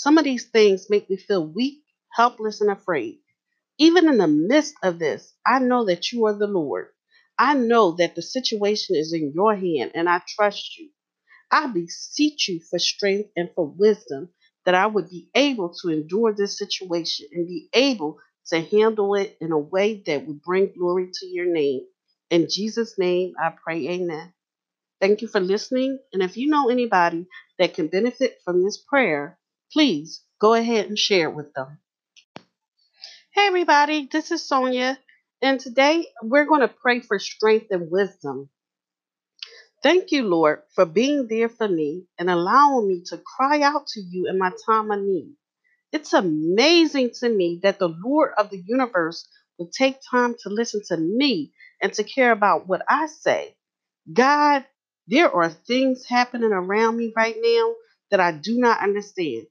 Some of these things make me feel weak, helpless, and afraid. Even in the midst of this, I know that you are the Lord. I know that the situation is in your hand and I trust you. I beseech you for strength and for wisdom that I would be able to endure this situation and be able to handle it in a way that would bring glory to your name. In Jesus' name, I pray, Amen. Thank you for listening. And if you know anybody that can benefit from this prayer, please go ahead and share it with them. Hey, everybody, this is Sonia. And today we're going to pray for strength and wisdom. Thank you, Lord, for being there for me and allowing me to cry out to you in my time of need. It's amazing to me that the Lord of the universe will take time to listen to me and to care about what I say. God, there are things happening around me right now that I do not understand.